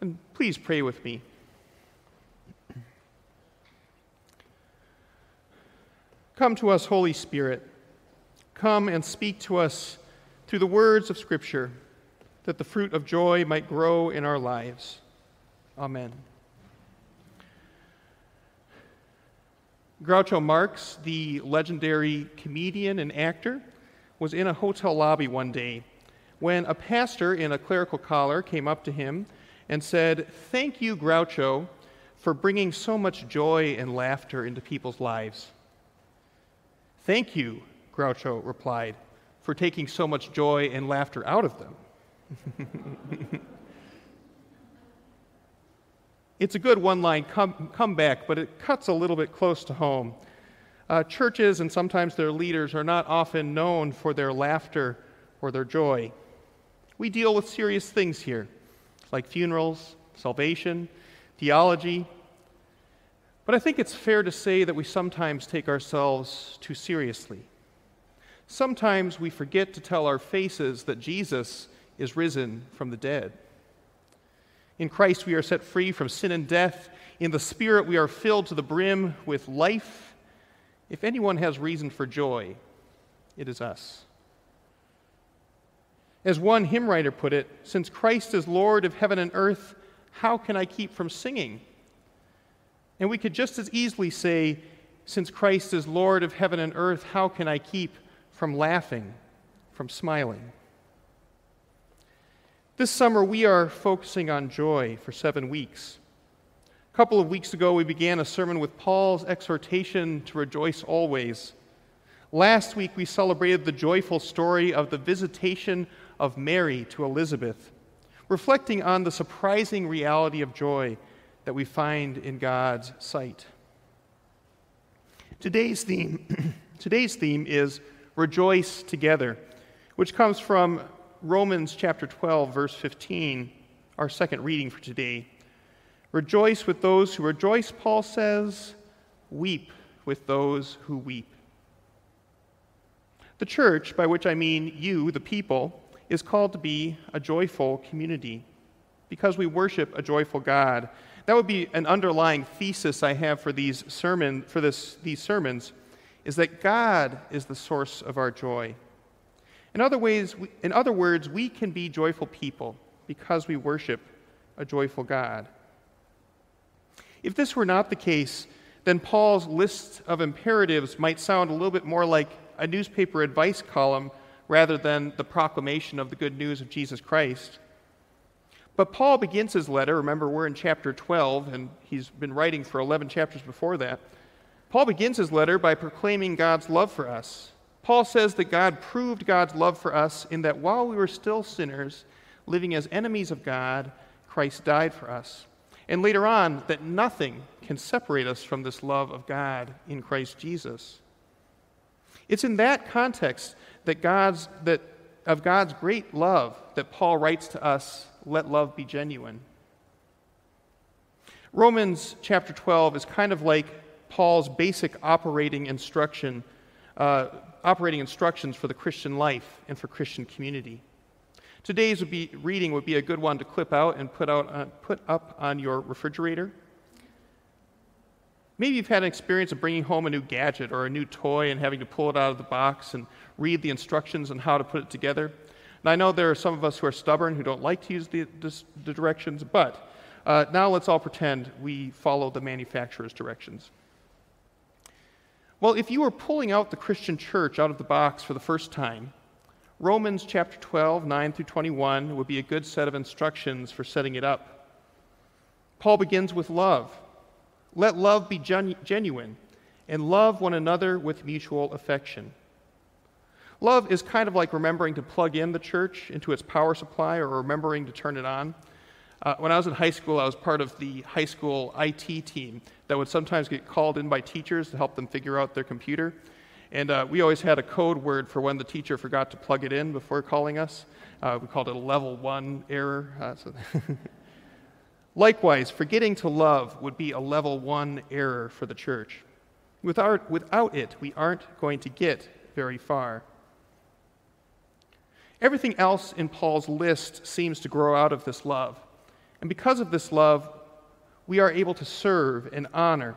And please pray with me. Come to us, Holy Spirit. Come and speak to us through the words of Scripture, that the fruit of joy might grow in our lives. Amen. Groucho Marx, the legendary comedian and actor, was in a hotel lobby one day when a pastor in a clerical collar came up to him and said, Thank you, Groucho, for bringing so much joy and laughter into people's lives. Thank you, Groucho replied, for taking so much joy and laughter out of them. it's a good one line come, comeback, but it cuts a little bit close to home. Uh, churches and sometimes their leaders are not often known for their laughter or their joy. We deal with serious things here, like funerals, salvation, theology, but I think it's fair to say that we sometimes take ourselves too seriously. Sometimes we forget to tell our faces that Jesus is risen from the dead. In Christ, we are set free from sin and death. In the Spirit, we are filled to the brim with life. If anyone has reason for joy, it is us. As one hymn writer put it, since Christ is Lord of heaven and earth, how can I keep from singing? And we could just as easily say, since Christ is Lord of heaven and earth, how can I keep from laughing, from smiling? This summer, we are focusing on joy for seven weeks. A couple of weeks ago, we began a sermon with Paul's exhortation to rejoice always. Last week, we celebrated the joyful story of the visitation of Mary to Elizabeth, reflecting on the surprising reality of joy that we find in God's sight. Today's theme, today's theme is rejoice together, which comes from Romans chapter 12 verse 15, our second reading for today. Rejoice with those who rejoice, Paul says, weep with those who weep. The church, by which I mean you, the people, is called to be a joyful community because we worship a joyful God that would be an underlying thesis I have for these sermon for this, these sermons is that God is the source of our joy. In other, ways, in other words, we can be joyful people because we worship a joyful God. If this were not the case, then Paul's list of imperatives might sound a little bit more like a newspaper advice column rather than the proclamation of the good news of Jesus Christ. But Paul begins his letter. Remember, we're in chapter 12, and he's been writing for 11 chapters before that. Paul begins his letter by proclaiming God's love for us. Paul says that God proved God's love for us in that while we were still sinners, living as enemies of God, Christ died for us. And later on, that nothing can separate us from this love of God in Christ Jesus. It's in that context that God's, that, of God's great love that Paul writes to us let love be genuine. Romans chapter 12 is kind of like Paul's basic operating instruction, uh, operating instructions for the Christian life and for Christian community. Today's would be, reading would be a good one to clip out and put, out, uh, put up on your refrigerator. Maybe you've had an experience of bringing home a new gadget or a new toy and having to pull it out of the box and read the instructions on how to put it together. And I know there are some of us who are stubborn who don't like to use the, the directions, but uh, now let's all pretend we follow the manufacturer's directions. Well, if you were pulling out the Christian church out of the box for the first time, Romans chapter 12, 9 through 21 would be a good set of instructions for setting it up. Paul begins with love. Let love be genu- genuine, and love one another with mutual affection. Love is kind of like remembering to plug in the church into its power supply or remembering to turn it on. Uh, when I was in high school, I was part of the high school IT team that would sometimes get called in by teachers to help them figure out their computer. And uh, we always had a code word for when the teacher forgot to plug it in before calling us. Uh, we called it a level one error. Uh, so Likewise, forgetting to love would be a level one error for the church. Without, without it, we aren't going to get very far. Everything else in Paul's list seems to grow out of this love. And because of this love, we are able to serve and honor,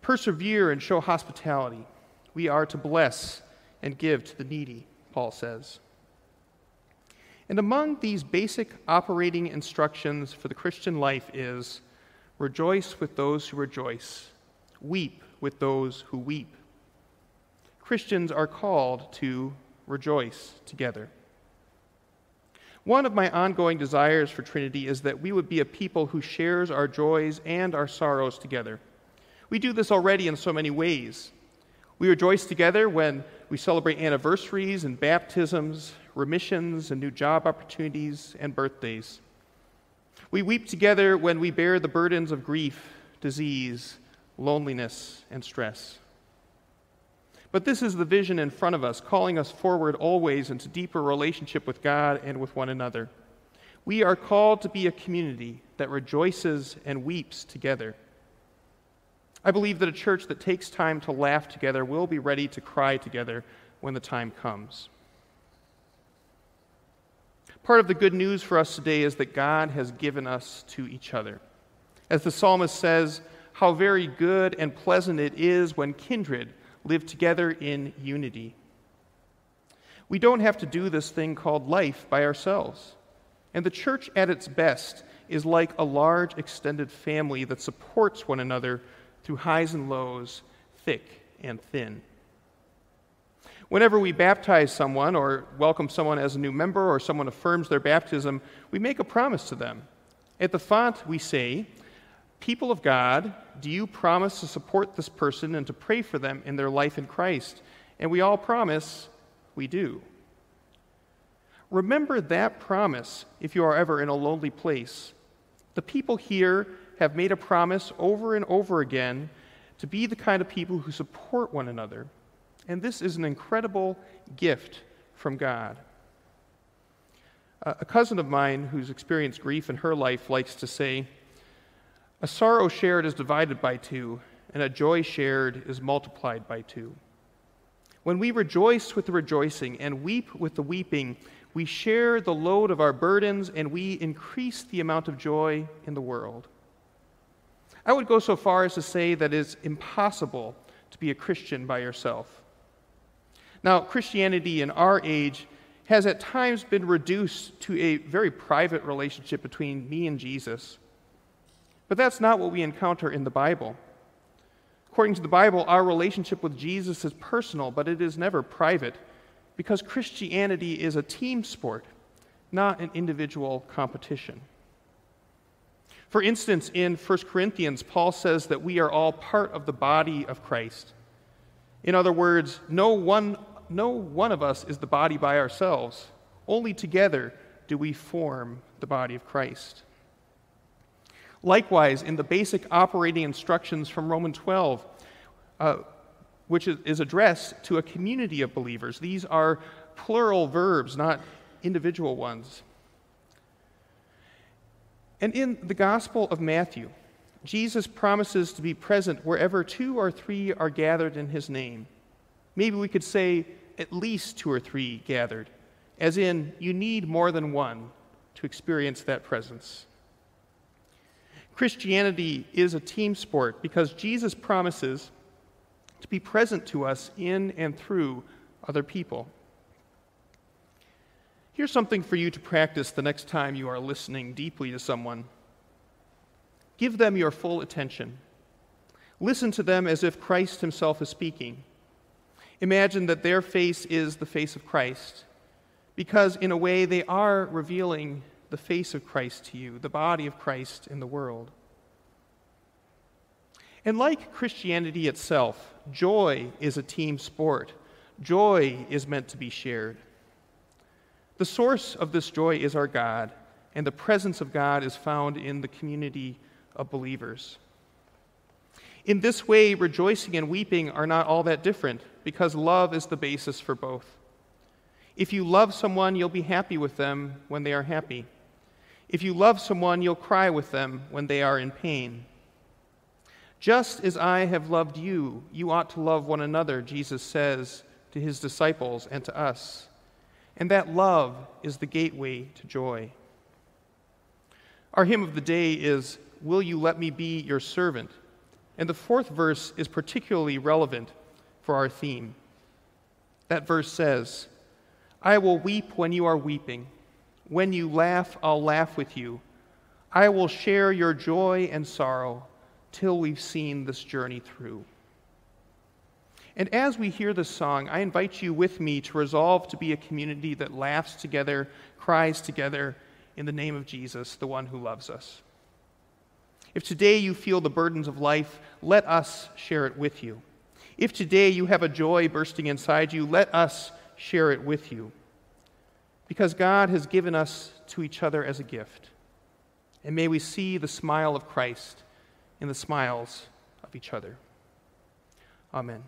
persevere and show hospitality. We are to bless and give to the needy, Paul says. And among these basic operating instructions for the Christian life is rejoice with those who rejoice, weep with those who weep. Christians are called to rejoice together. One of my ongoing desires for Trinity is that we would be a people who shares our joys and our sorrows together. We do this already in so many ways. We rejoice together when we celebrate anniversaries and baptisms, remissions and new job opportunities and birthdays. We weep together when we bear the burdens of grief, disease, loneliness, and stress. But this is the vision in front of us, calling us forward always into deeper relationship with God and with one another. We are called to be a community that rejoices and weeps together. I believe that a church that takes time to laugh together will be ready to cry together when the time comes. Part of the good news for us today is that God has given us to each other. As the psalmist says, how very good and pleasant it is when kindred live together in unity. We don't have to do this thing called life by ourselves. And the church at its best is like a large extended family that supports one another through highs and lows, thick and thin. Whenever we baptize someone or welcome someone as a new member or someone affirms their baptism, we make a promise to them. At the font, we say, People of God, do you promise to support this person and to pray for them in their life in Christ? And we all promise we do. Remember that promise if you are ever in a lonely place. The people here have made a promise over and over again to be the kind of people who support one another. And this is an incredible gift from God. A cousin of mine who's experienced grief in her life likes to say, a sorrow shared is divided by two, and a joy shared is multiplied by two. When we rejoice with the rejoicing and weep with the weeping, we share the load of our burdens and we increase the amount of joy in the world. I would go so far as to say that it's impossible to be a Christian by yourself. Now, Christianity in our age has at times been reduced to a very private relationship between me and Jesus. But that's not what we encounter in the Bible. According to the Bible, our relationship with Jesus is personal, but it is never private because Christianity is a team sport, not an individual competition. For instance, in 1 Corinthians, Paul says that we are all part of the body of Christ. In other words, no one, no one of us is the body by ourselves. Only together do we form the body of Christ. Likewise, in the basic operating instructions from Romans 12, uh, which is addressed to a community of believers, these are plural verbs, not individual ones. And in the Gospel of Matthew, Jesus promises to be present wherever two or three are gathered in his name. Maybe we could say at least two or three gathered, as in, you need more than one to experience that presence. Christianity is a team sport because Jesus promises to be present to us in and through other people. Here's something for you to practice the next time you are listening deeply to someone. Give them your full attention. Listen to them as if Christ Himself is speaking. Imagine that their face is the face of Christ, because in a way they are revealing the face of Christ to you, the body of Christ in the world. And like Christianity itself, joy is a team sport. Joy is meant to be shared. The source of this joy is our God, and the presence of God is found in the community of believers. In this way, rejoicing and weeping are not all that different because love is the basis for both. If you love someone, you'll be happy with them when they are happy. If you love someone, you'll cry with them when they are in pain. Just as I have loved you, you ought to love one another, Jesus says to his disciples and to us. And that love is the gateway to joy. Our hymn of the day is, Will You Let Me Be Your Servant? And the fourth verse is particularly relevant for our theme. That verse says, I will weep when you are weeping. When you laugh, I'll laugh with you. I will share your joy and sorrow till we've seen this journey through. And as we hear this song, I invite you with me to resolve to be a community that laughs together, cries together in the name of Jesus, the one who loves us. If today you feel the burdens of life, let us share it with you. If today you have a joy bursting inside you, let us share it with you. Because God has given us to each other as a gift. And may we see the smile of Christ in the smiles of each other. Amen.